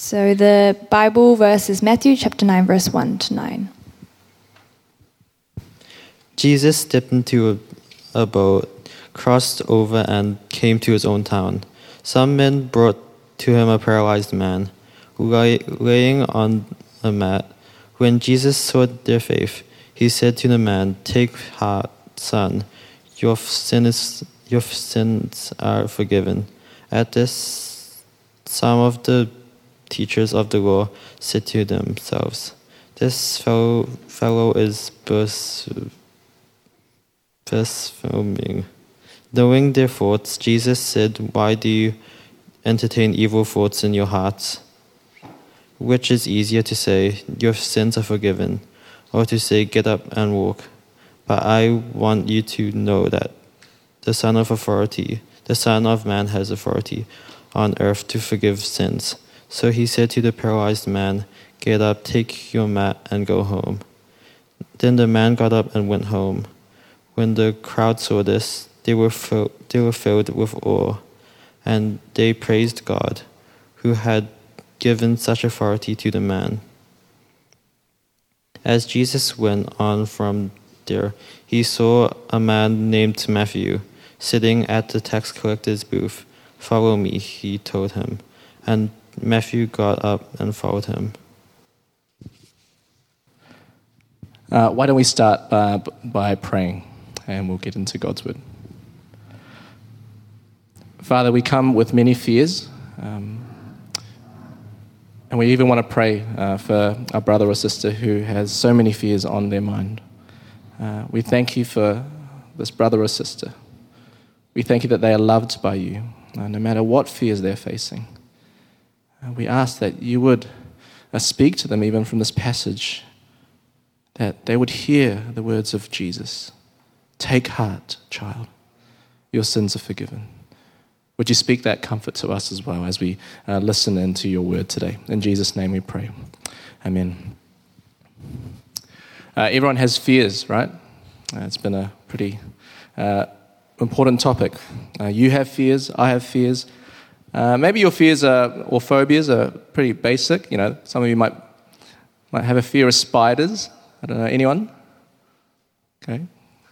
So the Bible verse is Matthew chapter 9, verse 1 to 9. Jesus stepped into a, a boat, crossed over, and came to his own town. Some men brought to him a paralyzed man, who lay, laying on a mat. When Jesus saw their faith, he said to the man, Take heart, son, your, sin is, your sins are forgiven. At this, some of the teachers of the law said to themselves, This fellow, fellow is blaspheming. Knowing their thoughts, Jesus said, Why do you entertain evil thoughts in your hearts? Which is easier to say, Your sins are forgiven, or to say, Get up and walk? But I want you to know that the Son of Authority, the Son of Man has authority on earth to forgive sins. So he said to the paralyzed man, Get up, take your mat, and go home. Then the man got up and went home. When the crowd saw this, they were, they were filled with awe, and they praised God, who had given such authority to the man. As Jesus went on from there, he saw a man named Matthew sitting at the tax collector's booth. Follow me, he told him. And Matthew got up and followed him. Uh, why don't we start by, by praying and we'll get into God's word. Father, we come with many fears, um, and we even want to pray uh, for our brother or sister who has so many fears on their mind. Uh, we thank you for this brother or sister. We thank you that they are loved by you, uh, no matter what fears they're facing. We ask that you would uh, speak to them even from this passage, that they would hear the words of Jesus. Take heart, child. Your sins are forgiven. Would you speak that comfort to us as well as we uh, listen into your word today? In Jesus' name we pray. Amen. Uh, everyone has fears, right? Uh, it's been a pretty uh, important topic. Uh, you have fears, I have fears. Uh, maybe your fears are, or phobias are pretty basic. You know, some of you might, might have a fear of spiders. I don't know, anyone? Okay,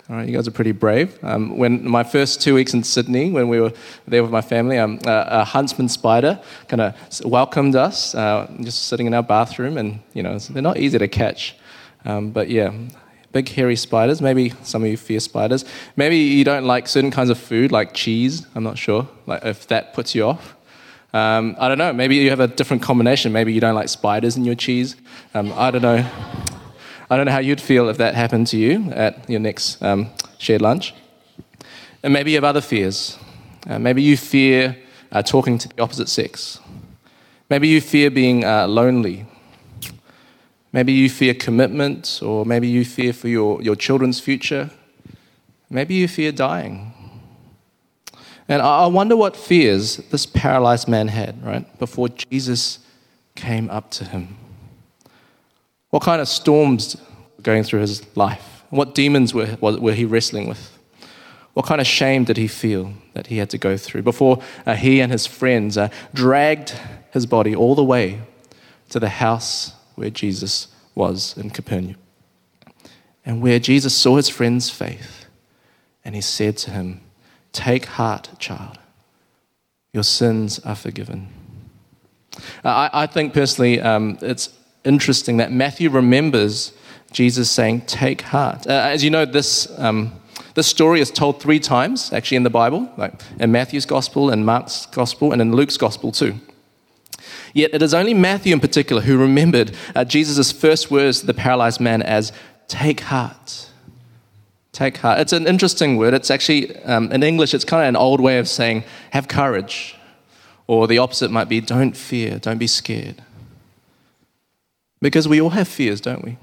all right, you guys are pretty brave. Um, when my first two weeks in Sydney, when we were there with my family, um, a, a huntsman spider kind of welcomed us, uh, just sitting in our bathroom, and you know they're not easy to catch. Um, but yeah, big hairy spiders. Maybe some of you fear spiders. Maybe you don't like certain kinds of food, like cheese. I'm not sure. Like if that puts you off. Um, I don't know. Maybe you have a different combination. Maybe you don't like spiders in your cheese. Um, I don't know. I don't know how you'd feel if that happened to you at your next um, shared lunch. And maybe you have other fears. Uh, maybe you fear uh, talking to the opposite sex. Maybe you fear being uh, lonely. Maybe you fear commitment, or maybe you fear for your, your children's future. Maybe you fear dying. And I wonder what fears this paralyzed man had, right, before Jesus came up to him. What kind of storms were going through his life? What demons were, were he wrestling with? What kind of shame did he feel that he had to go through before uh, he and his friends uh, dragged his body all the way to the house where Jesus was in Capernaum? And where Jesus saw his friend's faith and he said to him, Take heart, child, your sins are forgiven. I, I, think personally um, it's interesting that Matthew remembers Jesus saying, Take heart. Uh, as you know, this, um, this story is told three times actually in the Bible, like in Matthew's gospel, in Mark's gospel, and in Luke's gospel too. Yet it is only Matthew in particular who remembered uh, Jesus' first words to the paralyzed man as, Take heart. Take heart. It's an interesting word. It's actually, um, in English, it's kind of an old way of saying, Have courage. Or the opposite might be, Don't fear, don't be scared. Because we all have fears, don't we?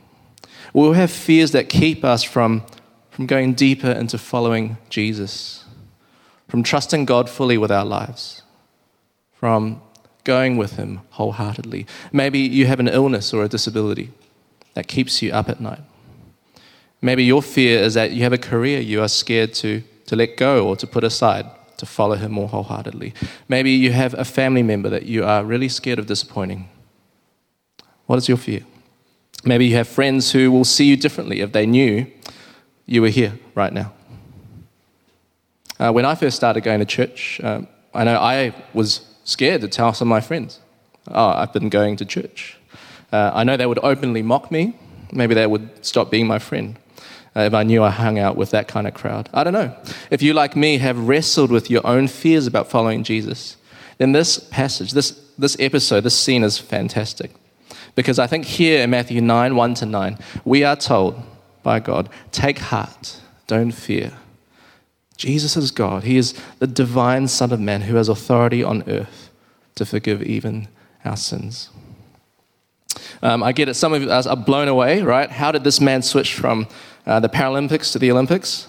We all have fears that keep us from, from going deeper into following Jesus, from trusting God fully with our lives, from going with Him wholeheartedly. Maybe you have an illness or a disability that keeps you up at night. Maybe your fear is that you have a career you are scared to, to let go or to put aside to follow Him more wholeheartedly. Maybe you have a family member that you are really scared of disappointing What is your fear? Maybe you have friends who will see you differently if they knew you were here right now. Uh, when I first started going to church, um, I know I was scared to tell some of my friends, oh, I've been going to church. Uh, I know they would openly mock me. Maybe they would stop being my friend uh, if I knew I hung out with that kind of crowd. I don't know. If you, like me, have wrestled with your own fears about following Jesus, then this passage, this, this episode, this scene is fantastic. Because I think here in Matthew 9 1 to 9, we are told by God, take heart, don't fear. Jesus is God. He is the divine Son of Man who has authority on earth to forgive even our sins. Um, I get it. Some of us are blown away, right? How did this man switch from uh, the Paralympics to the Olympics?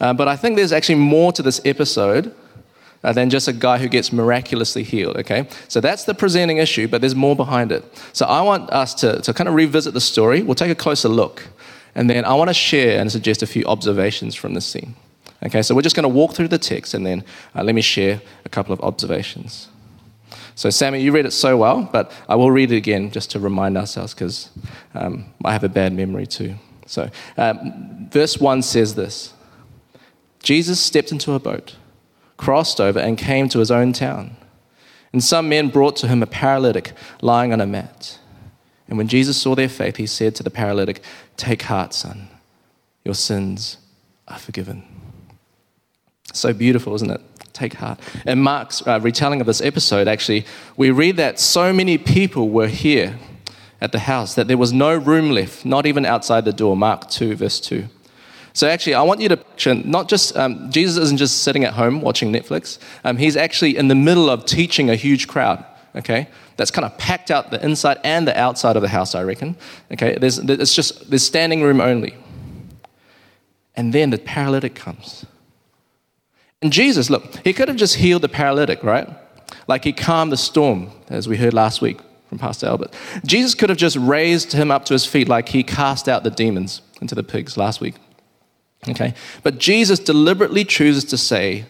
Uh, but I think there's actually more to this episode uh, than just a guy who gets miraculously healed, okay? So that's the presenting issue, but there's more behind it. So I want us to, to kind of revisit the story. We'll take a closer look. And then I want to share and suggest a few observations from this scene. Okay, so we're just going to walk through the text and then uh, let me share a couple of observations. So, Sammy, you read it so well, but I will read it again just to remind ourselves because um, I have a bad memory too. So, um, verse 1 says this Jesus stepped into a boat, crossed over, and came to his own town. And some men brought to him a paralytic lying on a mat. And when Jesus saw their faith, he said to the paralytic, Take heart, son, your sins are forgiven. So beautiful, isn't it? Take heart. In Mark's uh, retelling of this episode, actually, we read that so many people were here at the house that there was no room left, not even outside the door. Mark 2, verse 2. So, actually, I want you to picture not just, um, Jesus isn't just sitting at home watching Netflix, um, he's actually in the middle of teaching a huge crowd, okay? That's kind of packed out the inside and the outside of the house, I reckon, okay? There's, it's just, there's standing room only. And then the paralytic comes. And Jesus, look, he could have just healed the paralytic, right? Like he calmed the storm, as we heard last week from Pastor Albert. Jesus could have just raised him up to his feet like he cast out the demons into the pigs last week. Okay? But Jesus deliberately chooses to say,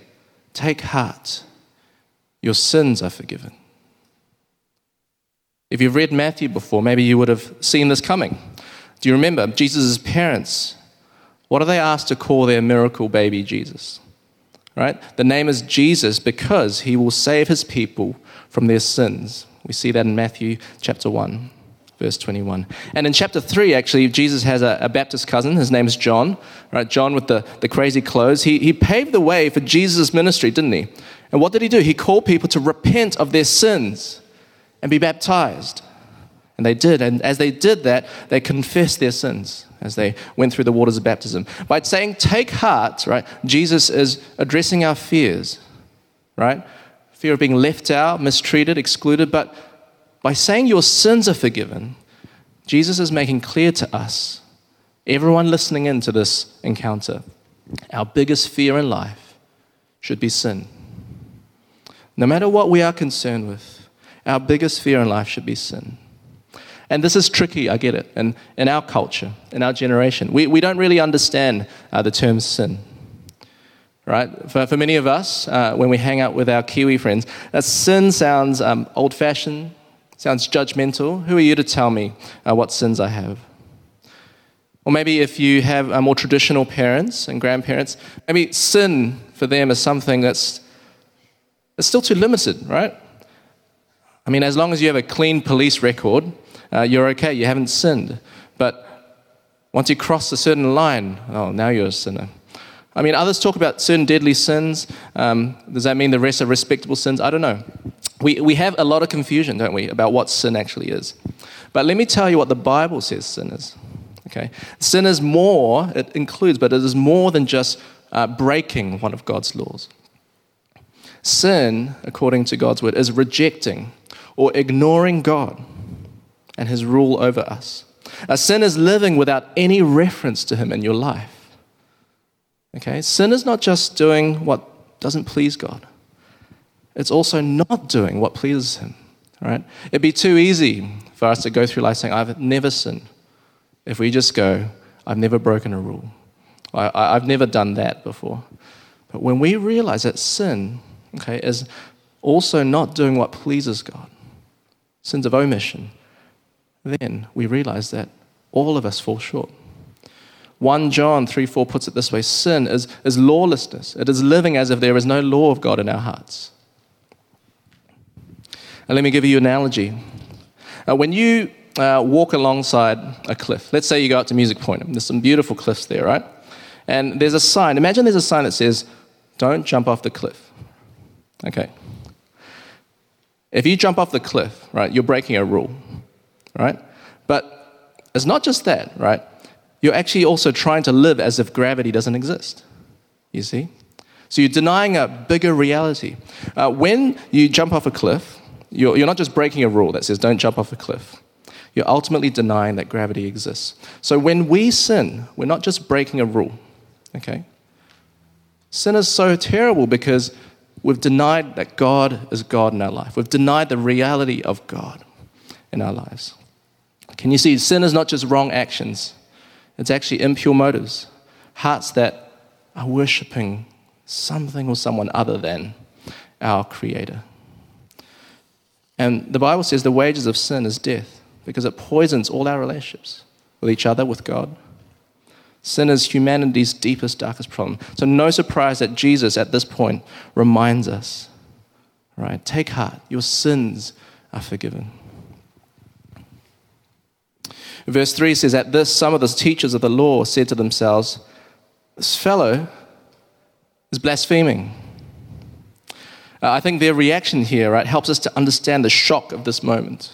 Take heart, your sins are forgiven. If you've read Matthew before, maybe you would have seen this coming. Do you remember Jesus' parents? What are they asked to call their miracle baby Jesus? Right? The name is Jesus because he will save his people from their sins. We see that in Matthew chapter 1, verse 21. And in chapter 3, actually, Jesus has a, a Baptist cousin. His name is John, right? John with the, the crazy clothes. He, he paved the way for Jesus' ministry, didn't he? And what did he do? He called people to repent of their sins and be baptized. And they did. And as they did that, they confessed their sins as they went through the waters of baptism. By saying, take heart, right, Jesus is addressing our fears, right? Fear of being left out, mistreated, excluded. But by saying your sins are forgiven, Jesus is making clear to us, everyone listening into this encounter, our biggest fear in life should be sin. No matter what we are concerned with, our biggest fear in life should be sin. And this is tricky, I get it, and in our culture, in our generation. We, we don't really understand uh, the term sin. Right? For, for many of us, uh, when we hang out with our Kiwi friends, sin sounds um, old fashioned, sounds judgmental. Who are you to tell me uh, what sins I have? Or maybe if you have uh, more traditional parents and grandparents, maybe sin for them is something that's, that's still too limited, right? I mean, as long as you have a clean police record, uh, you're okay, you haven't sinned. But once you cross a certain line, oh, now you're a sinner. I mean, others talk about certain deadly sins. Um, does that mean the rest are respectable sins? I don't know. We, we have a lot of confusion, don't we, about what sin actually is. But let me tell you what the Bible says sin is. Okay? Sin is more, it includes, but it is more than just uh, breaking one of God's laws. Sin, according to God's word, is rejecting or ignoring God and his rule over us. A sin is living without any reference to him in your life. Okay? Sin is not just doing what doesn't please God. It's also not doing what pleases him. Right? It'd be too easy for us to go through life saying, I've never sinned. If we just go, I've never broken a rule. I, have never done that before. But when we realize that sin, okay, is also not doing what pleases God, sins of omission, then we realize that all of us fall short. 1 John 3 4 puts it this way sin is, is lawlessness, it is living as if there is no law of God in our hearts. And let me give you an analogy. Uh, when you uh, walk alongside a cliff, let's say you go out to Musick Point, there's some beautiful cliffs there, right? And there's a sign. Imagine there's a sign that says, Don't jump off the cliff. Okay. If you jump off the cliff, right, you're breaking a rule, right? But it's not just that, right? You're actually also trying to live as if gravity doesn't exist. You see? So you're denying a bigger reality. Uh, when you jump off a cliff, you're, you're not just breaking a rule that says don't jump off a cliff. You're ultimately denying that gravity exists. So when we sin, we're not just breaking a rule, okay? Sin is so terrible because we've denied that God is God in our life. We've denied the reality of God in our lives. Can you see? Sin is not just wrong actions, it's actually impure motives, hearts that are worshipping something or someone other than our Creator. And the Bible says the wages of sin is death because it poisons all our relationships with each other, with God. Sin is humanity's deepest, darkest problem. So, no surprise that Jesus at this point reminds us, right? Take heart, your sins are forgiven. Verse 3 says, At this, some of the teachers of the law said to themselves, This fellow is blaspheming. Uh, I think their reaction here, right, helps us to understand the shock of this moment.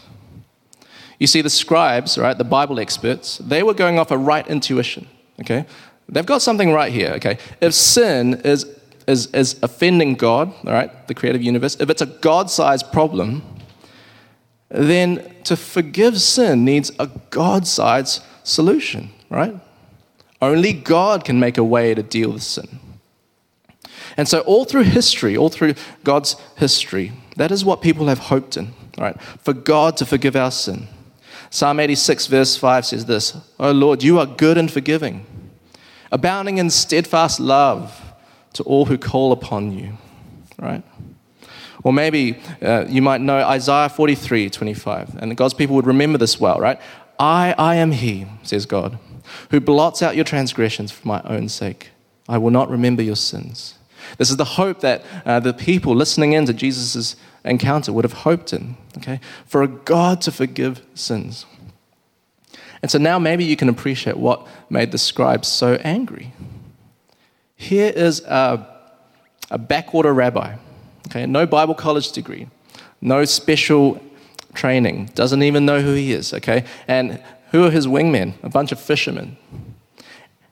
You see, the scribes, right, the Bible experts, they were going off a right intuition, okay? They've got something right here, okay? If sin is, is, is offending God, all right, the creative universe, if it's a God sized problem, then to forgive sin needs a God sized solution, right? Only God can make a way to deal with sin. And so, all through history, all through God's history, that is what people have hoped in, right? For God to forgive our sin. Psalm 86, verse 5 says this O Lord, you are good and forgiving, abounding in steadfast love to all who call upon you, right? Or maybe uh, you might know Isaiah 43, 25, and God's people would remember this well, right? I, I am He, says God, who blots out your transgressions for my own sake. I will not remember your sins. This is the hope that uh, the people listening in to Jesus' encounter would have hoped in, okay? For a God to forgive sins. And so now maybe you can appreciate what made the scribes so angry. Here is a, a backwater rabbi, okay? No Bible college degree, no special training, doesn't even know who he is, okay? And who are his wingmen? A bunch of fishermen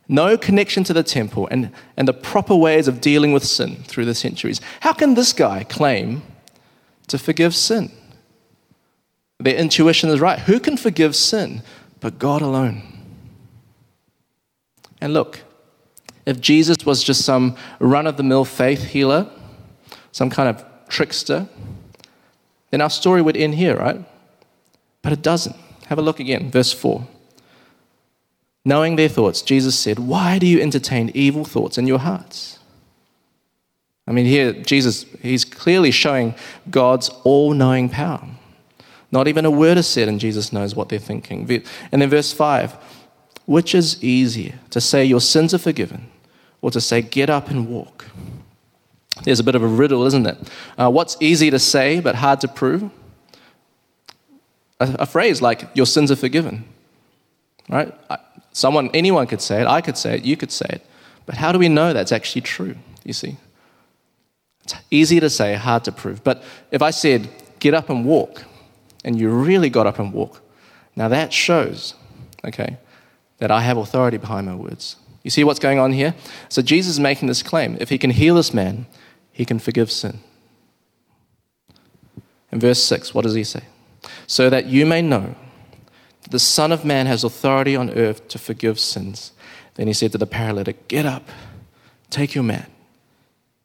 no connection to the temple and, and the proper ways of dealing with sin through the centuries. How can this guy claim to forgive sin? Their intuition is right. Who can forgive sin but God alone? And look, if Jesus was just some run of the mill faith healer, some kind of trickster, then our story would end here, right? But it doesn't. Have a look again, verse 4. Knowing their thoughts, Jesus said, Why do you entertain evil thoughts in your hearts? I mean, here, Jesus, he's clearly showing God's all knowing power. Not even a word is said, and Jesus knows what they're thinking. And then, verse 5 which is easier, to say your sins are forgiven, or to say get up and walk? There's a bit of a riddle, isn't it? Uh, what's easy to say but hard to prove? A, a phrase like your sins are forgiven, right? Someone, anyone could say it. I could say it. You could say it. But how do we know that's actually true? You see? It's easy to say, hard to prove. But if I said, get up and walk, and you really got up and walk, now that shows, okay, that I have authority behind my words. You see what's going on here? So Jesus is making this claim. If he can heal this man, he can forgive sin. In verse 6, what does he say? So that you may know that the Son of Man has authority on earth to forgive sins. Then he said to the paralytic, Get up, take your mat,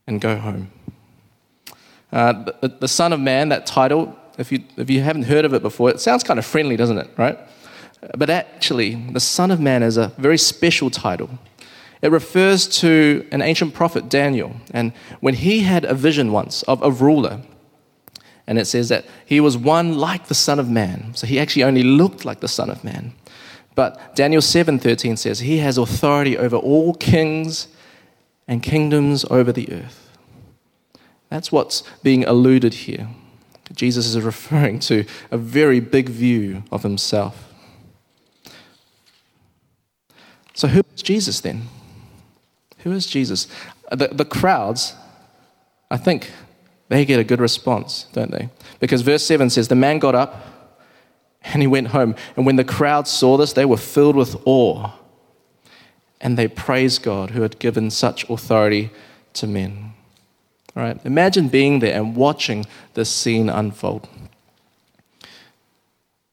and go home. Uh, the, the, Son of Man, that title, if you, if you haven't heard of it before, it sounds kind of friendly, doesn't it? Right? But actually, the Son of Man is a very special title. It refers to an ancient prophet, Daniel. And when he had a vision once of a ruler, And it says that he was one like the Son of Man. So he actually only looked like the Son of Man. But Daniel 7:13 says he has authority over all kings and kingdoms over the earth. That's what's being alluded here. Jesus is referring to a very big view of himself. So, who is Jesus then? Who is Jesus? The, the crowds, I think, they get a good response, don't they? Because verse 7 says, The man got up and he went home. And when the crowd saw this, they were filled with awe. And they praised God who had given such authority to men. All right, imagine being there and watching this scene unfold.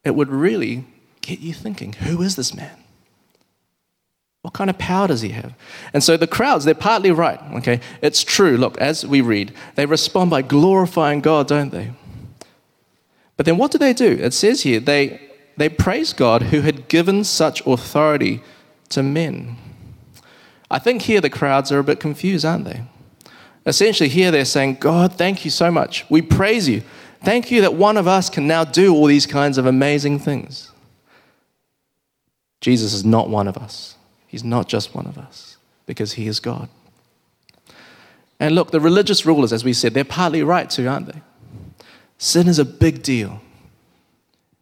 It would really get you thinking who is this man? What kind of power does he have? And so the crowds, they're partly right, okay? It's true. Look, as we read, they respond by glorifying God, don't they? But then what do they do? It says here, they, they praise God who had given such authority to men. I think here the crowds are a bit confused, aren't they? Essentially, here they're saying, God, thank you so much. We praise you. Thank you that one of us can now do all these kinds of amazing things. Jesus is not one of us. He's not just one of us because he is God. And look, the religious rulers, as we said, they're partly right too, aren't they? Sin is a big deal.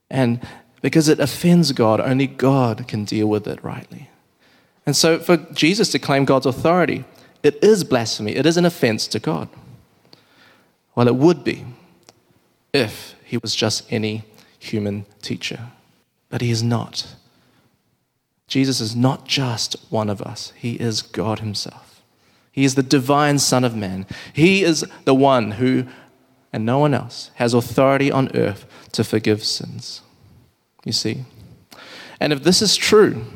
And because it offends God, only God can deal with it rightly. And so for Jesus to claim God's authority, it is blasphemy. It is an offense to God. Well, it would be if he was just any human teacher, but he is not. Jesus is not just one of us, He is God Himself. He is the divine Son of Man. He is the one who, and no one else, has authority on earth to forgive sins. You see? And if this is true,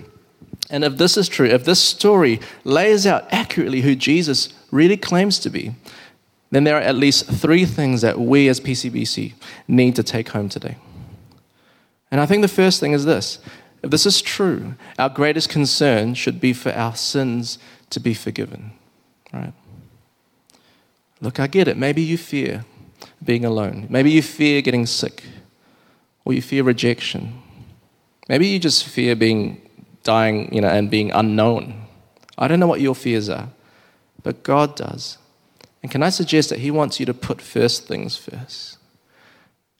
and if this is true, if this story lays out accurately who Jesus really claims to be, then there are at least three things that we as PCBC need to take home today. And I think the first thing is this if this is true, our greatest concern should be for our sins to be forgiven. Right? Look, I get it. Maybe you fear being alone. Maybe you fear getting sick. Or you fear rejection. Maybe you just fear being dying, you know, and being unknown. I don't know what your fears are, but God does. And can I suggest that He wants you to put first things first?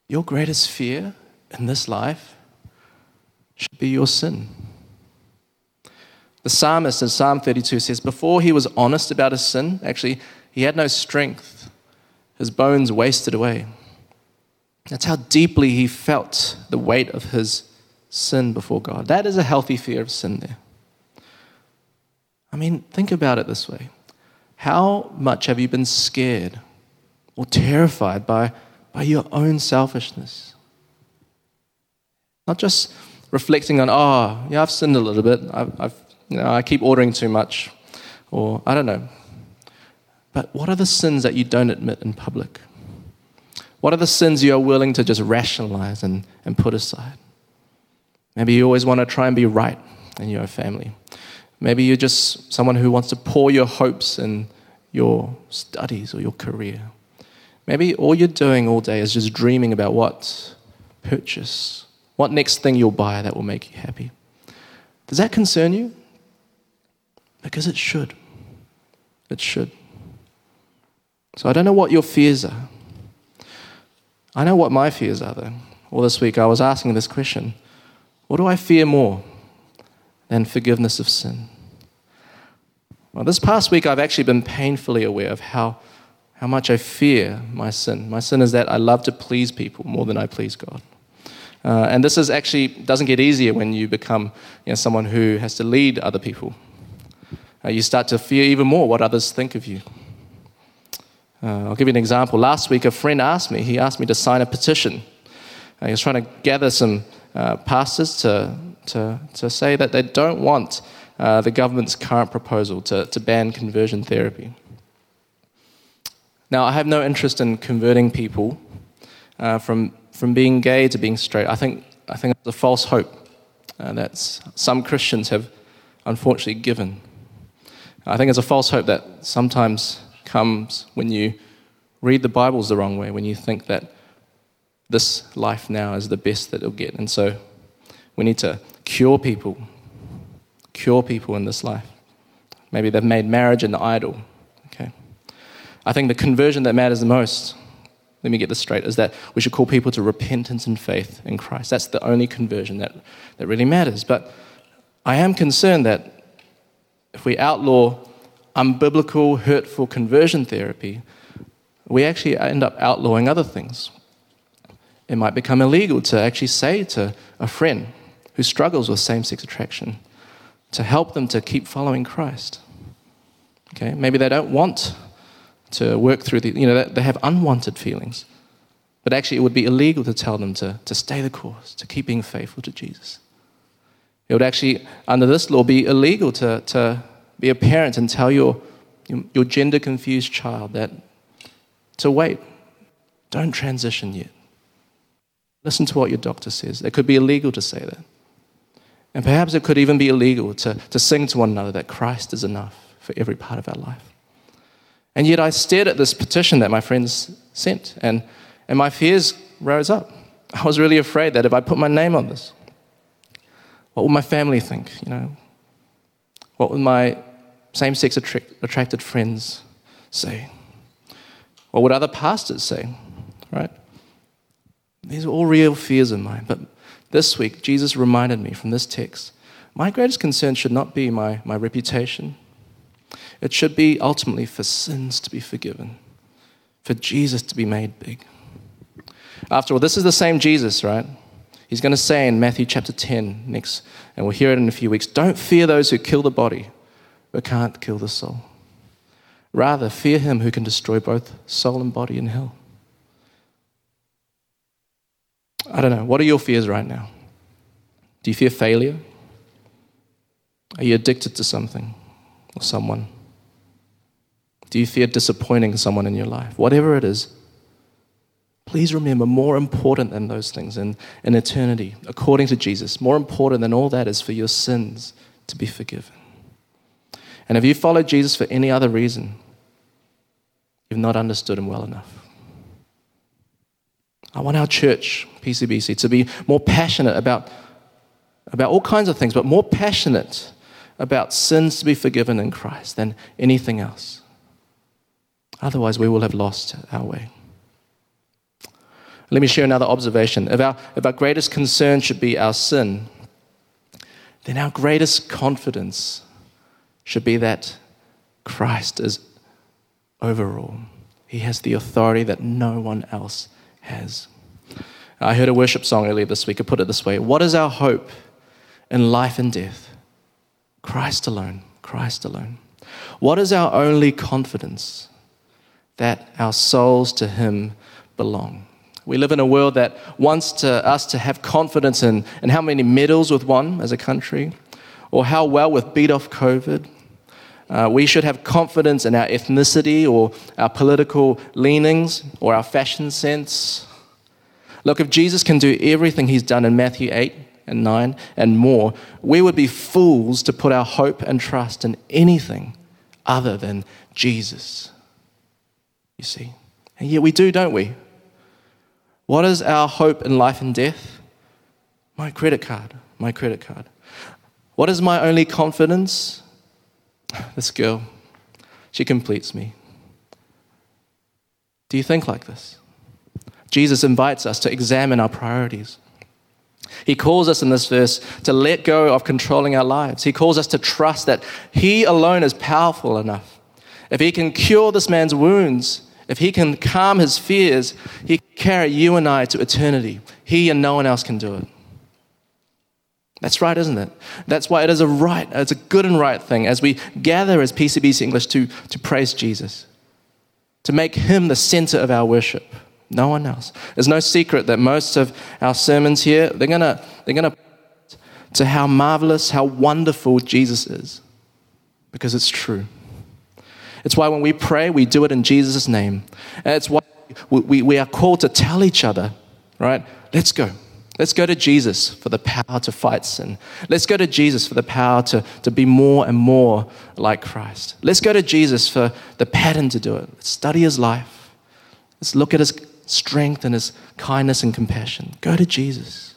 Your greatest fear in this life should be your sin. The psalmist in Psalm 32 says, Before he was honest about his sin, actually, he had no strength. His bones wasted away. That's how deeply he felt the weight of his sin before God. That is a healthy fear of sin there. I mean, think about it this way How much have you been scared or terrified by, by your own selfishness? Not just reflecting on, oh, yeah, I've sinned a little bit. I've, I've, you know, I keep ordering too much. Or I don't know. But what are the sins that you don't admit in public? What are the sins you are willing to just rationalize and, and put aside? Maybe you always want to try and be right in your family. Maybe you're just someone who wants to pour your hopes in your studies or your career. Maybe all you're doing all day is just dreaming about what purchase what next thing you'll buy that will make you happy? Does that concern you? Because it should. It should. So I don't know what your fears are. I know what my fears are, though. Well, this week I was asking this question What do I fear more than forgiveness of sin? Well, this past week I've actually been painfully aware of how, how much I fear my sin. My sin is that I love to please people more than I please God. Uh, and this is actually doesn't get easier when you become you know, someone who has to lead other people. Uh, you start to fear even more what others think of you. Uh, I'll give you an example. Last week, a friend asked me, he asked me to sign a petition. Uh, he was trying to gather some uh, pastors to, to, to say that they don't want uh, the government's current proposal to, to ban conversion therapy. Now, I have no interest in converting people from from being gay to being straight. I think, I think it's a false hope uh, that some Christians have unfortunately given. I think it's a false hope that sometimes comes when you read the Bibles the wrong way, when you think that this life now is the best that it'll get. And so we need to cure people, cure people in this life. Maybe they've made marriage an idol. Okay. I think the conversion that matters the most, let me get this straight, is that we should call people to repentance and faith in Christ. That's the only conversion that, that really matters. But I am concerned that if we outlaw unbiblical, hurtful conversion therapy, we actually end up outlawing other things. It might become illegal to actually say to a friend who struggles with same sex attraction to help them to keep following Christ. Okay, maybe they don't want to work through the, you know, they have unwanted feelings. But actually, it would be illegal to tell them to, to stay the course, to keep being faithful to Jesus. It would actually, under this law, be illegal to, to be a parent and tell your, your gender confused child that to wait, don't transition yet. Listen to what your doctor says. It could be illegal to say that. And perhaps it could even be illegal to, to sing to one another that Christ is enough for every part of our life. And yet I stared at this petition that my friends sent, and, and my fears rose up. I was really afraid that if I put my name on this, what would my family think? You know, what would my same-sex attracted friends say? What would other pastors say? Right? These are all real fears of mine, but this week, Jesus reminded me from this text my greatest concern should not be my, my reputation, it should be ultimately for sins to be forgiven, for Jesus to be made big. After all, this is the same Jesus, right? He's going to say in Matthew chapter 10 next, and we'll hear it in a few weeks don't fear those who kill the body, but can't kill the soul. Rather, fear him who can destroy both soul and body in hell. I don't know. What are your fears right now? Do you fear failure? Are you addicted to something or someone? Do you fear disappointing someone in your life? Whatever it is, please remember more important than those things in, in eternity, according to Jesus, more important than all that is for your sins to be forgiven. And if you follow Jesus for any other reason, you've not understood him well enough. I want our church, PCBC, to be more passionate about, about all kinds of things, but more passionate about sins to be forgiven in Christ than anything else. Otherwise, we will have lost our way. Let me share another observation. If our, if our greatest concern should be our sin, then our greatest confidence should be that Christ is overall. He has the authority that no one else has. I heard a worship song earlier this week. I put it this way What is our hope in life and death? Christ alone. Christ alone. What is our only confidence? That our souls to Him belong. We live in a world that wants to, us to have confidence in, in how many medals we've won as a country, or how well we've beat off COVID. Uh, we should have confidence in our ethnicity or our political leanings or our fashion sense. Look, if Jesus can do everything he's done in Matthew 8 and 9 and more, we would be fools to put our hope and trust in anything other than Jesus. You see? And yet we do, don't we? What is our hope in life and death? My credit card. My credit card. What is my only confidence? This girl. She completes me. Do you think like this? Jesus invites us to examine our priorities. He calls us in this verse to let go of controlling our lives. He calls us to trust that He alone is powerful enough. If He can cure this man's wounds, if He can calm his fears, He can carry you and I to eternity. He and no one else can do it. That's right, isn't it? That's why it is a right, it's a good and right thing as we gather as PCBC English to, to praise Jesus, to make Him the center of our worship. No one else. There's no secret that most of our sermons here, they're going to they're gonna to how marvelous, how wonderful Jesus is, because it's true. It's why when we pray, we do it in Jesus' name. And it's why we, we, are called to tell each other, right? Let's go. Let's go to Jesus for the power to fight sin. Let's go to Jesus for the power to, to be more and more like Christ. Let's go to Jesus for the pattern to do it. Let's study his life. Let's look at his strength and His kindness and compassion. Go to Jesus.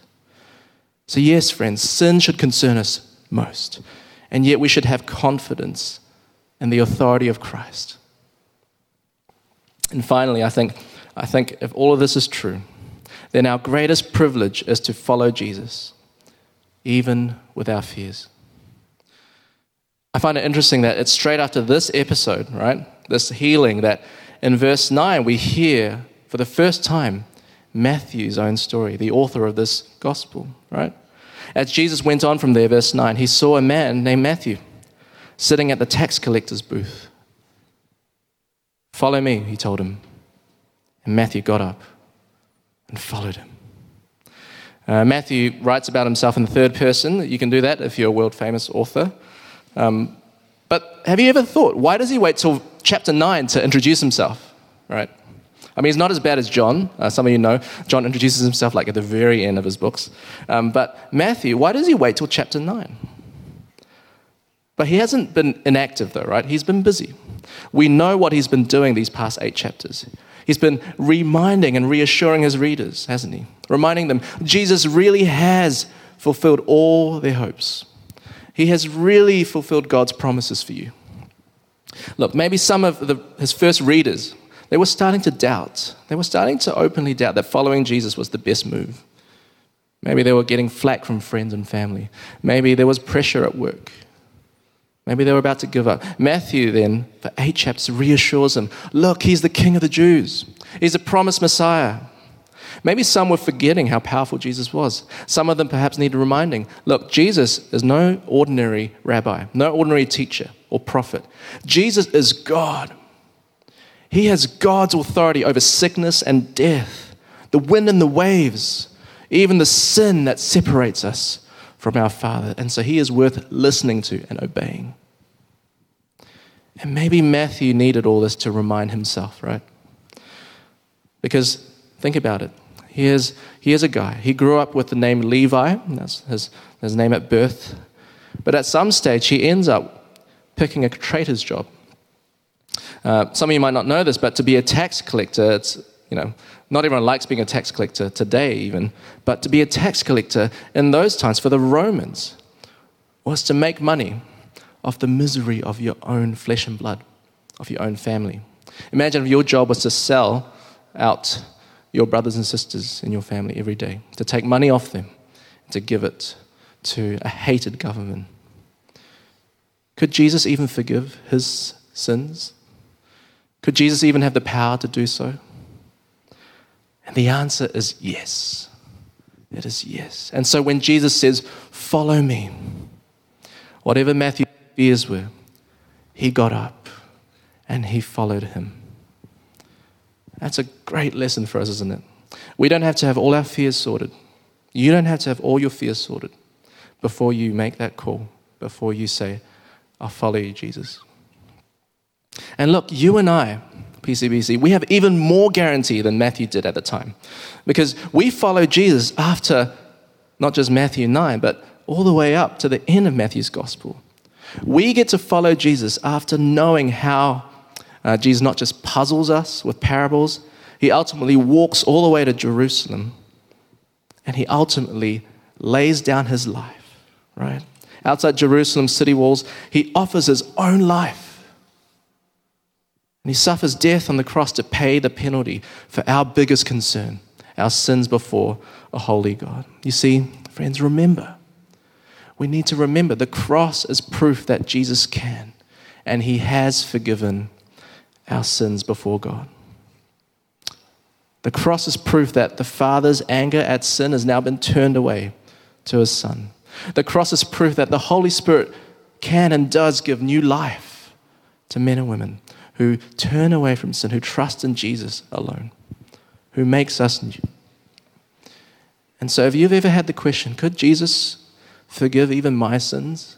So, yes, friends, sin should concern us most. And yet we should have confidence in the authority of Christ. And finally, I think, I think if all of this is true, then our greatest privilege is to follow Jesus, even with our fears. I find it interesting that it's straight after this episode, right? This healing, that in verse 9 we hear for the first time Matthew's own story, the author of this gospel, right? As Jesus went on from there, verse 9, he saw a man named Matthew sitting at the tax collector's booth. Follow me, he told him. And Matthew got up and followed him. Uh, Matthew writes about himself in the third person. You can do that if you're a world famous author. Um, but have you ever thought, why does he wait till chapter 9 to introduce himself? Right? I mean, he's not as bad as John. Uh, some of you know John introduces himself like at the very end of his books. Um, but Matthew, why does he wait till chapter 9? But he hasn't been inactive, though, right? He's been busy. We know what he's been doing these past eight chapters. He's been reminding and reassuring his readers, hasn't he? Reminding them Jesus really has fulfilled all their hopes. He has really fulfilled God's promises for you. Look, maybe some of the, his first readers, they were starting to doubt. They were starting to openly doubt that following Jesus was the best move. Maybe they were getting flack from friends and family. Maybe there was pressure at work. Maybe they were about to give up. Matthew, then, for eight chapters, reassures them look, he's the king of the Jews, he's a promised Messiah. Maybe some were forgetting how powerful Jesus was. Some of them perhaps needed reminding look, Jesus is no ordinary rabbi, no ordinary teacher or prophet. Jesus is God. He has God's authority over sickness and death, the wind and the waves, even the sin that separates us from our Father. And so he is worth listening to and obeying. And maybe Matthew needed all this to remind himself, right? Because think about it. Here's, here's a guy. He grew up with the name Levi, that's his, his name at birth. But at some stage, he ends up picking a traitor's job. Uh, some of you might not know this, but to be a tax collector, it's, you know, not everyone likes being a tax collector today, even, but to be a tax collector in those times for the Romans was to make money off the misery of your own flesh and blood, of your own family. Imagine if your job was to sell out your brothers and sisters in your family every day, to take money off them, to give it to a hated government. Could Jesus even forgive his sins? Could Jesus even have the power to do so? And the answer is yes. It is yes. And so when Jesus says, Follow me, whatever Matthew's fears were, he got up and he followed him. That's a great lesson for us, isn't it? We don't have to have all our fears sorted. You don't have to have all your fears sorted before you make that call, before you say, I'll follow you, Jesus. And look, you and I, PCBC, we have even more guarantee than Matthew did at the time. Because we follow Jesus after not just Matthew 9, but all the way up to the end of Matthew's gospel. We get to follow Jesus after knowing how uh, Jesus not just puzzles us with parables, he ultimately walks all the way to Jerusalem and he ultimately lays down his life, right? Outside Jerusalem's city walls, he offers his own life and he suffers death on the cross to pay the penalty for our biggest concern, our sins before a holy God. You see, friends, remember. We need to remember the cross is proof that Jesus can and he has forgiven our sins before God. The cross is proof that the Father's anger at sin has now been turned away to his Son. The cross is proof that the Holy Spirit can and does give new life to men and women who turn away from sin, who trust in Jesus alone, who makes us new. And so, if you've ever had the question, could Jesus forgive even my sins?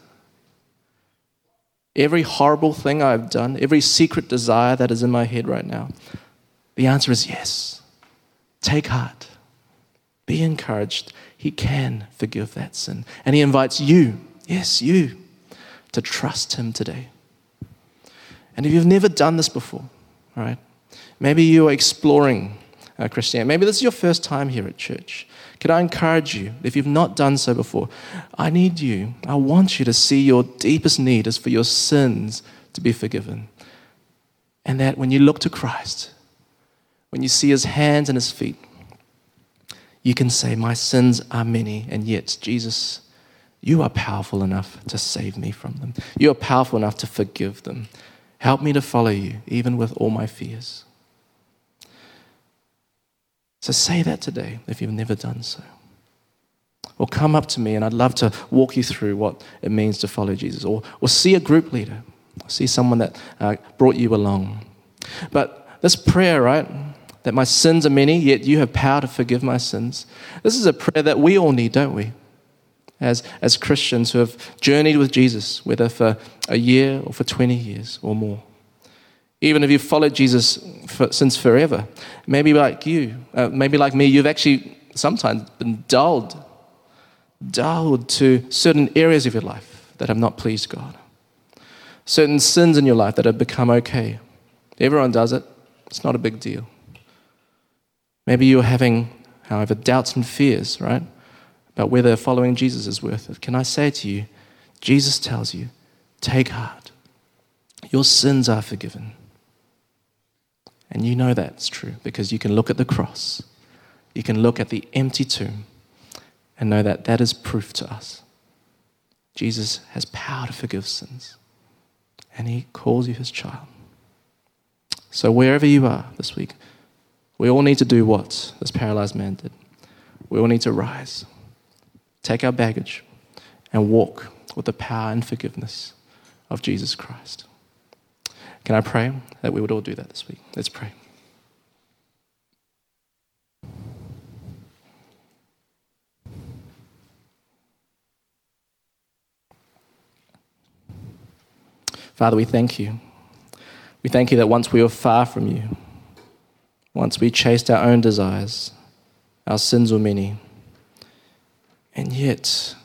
Every horrible thing I've done, every secret desire that is in my head right now, the answer is yes. Take heart. Be encouraged. He can forgive that sin. And He invites you, yes, you, to trust Him today. And if you've never done this before, right, maybe you are exploring uh, Christianity. Maybe this is your first time here at church. Could I encourage you, if you've not done so before, I need you, I want you to see your deepest need is for your sins to be forgiven. And that when you look to Christ, when you see his hands and his feet, you can say, My sins are many, and yet, Jesus, you are powerful enough to save me from them. You are powerful enough to forgive them. Help me to follow you, even with all my fears. So say that today if you've never done so. Or come up to me and I'd love to walk you through what it means to follow Jesus. Or, or see a group leader, see someone that uh, brought you along. But this prayer, right, that my sins are many, yet you have power to forgive my sins, this is a prayer that we all need, don't we? As, as Christians who have journeyed with Jesus, whether for a year or for 20 years or more. Even if you've followed Jesus for, since forever, maybe like you, uh, maybe like me, you've actually sometimes been dulled, dulled to certain areas of your life that have not pleased God. Certain sins in your life that have become okay. Everyone does it, it's not a big deal. Maybe you're having, however, doubts and fears, right? About whether following Jesus is worth it. Can I say to you, Jesus tells you, take heart. Your sins are forgiven. And you know that's true because you can look at the cross, you can look at the empty tomb, and know that that is proof to us. Jesus has power to forgive sins, and he calls you his child. So, wherever you are this week, we all need to do what this paralyzed man did. We all need to rise, take our baggage, and walk with the power and forgiveness of Jesus Christ. Can I pray that we would all do that this week? Let's pray. Father, we thank you. We thank you that once we were far from you, once we chased our own desires, our sins were many, and yet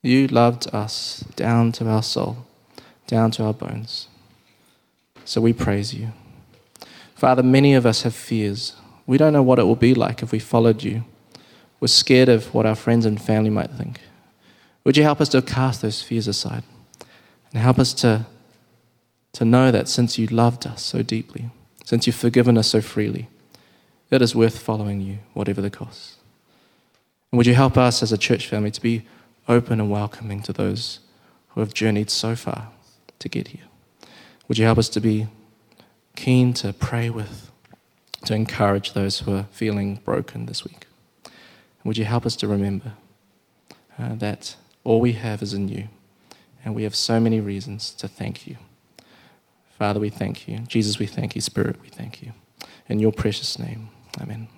you loved us down to our soul, down to our bones. So we praise you. Father, many of us have fears. We don't know what it will be like if we followed you. We're scared of what our friends and family might think. Would you help us to cast those fears aside and help us to, to know that since you loved us so deeply, since you've forgiven us so freely, it is worth following you, whatever the cost. And would you help us as a church family to be open and welcoming to those who have journeyed so far to get here? Would you help us to be keen to pray with, to encourage those who are feeling broken this week? would you help us to remember uh, that all we have is in you, and we have so many reasons to thank you. Father, we thank you. Jesus, we thank you. Spirit, we thank you. In your precious name, amen.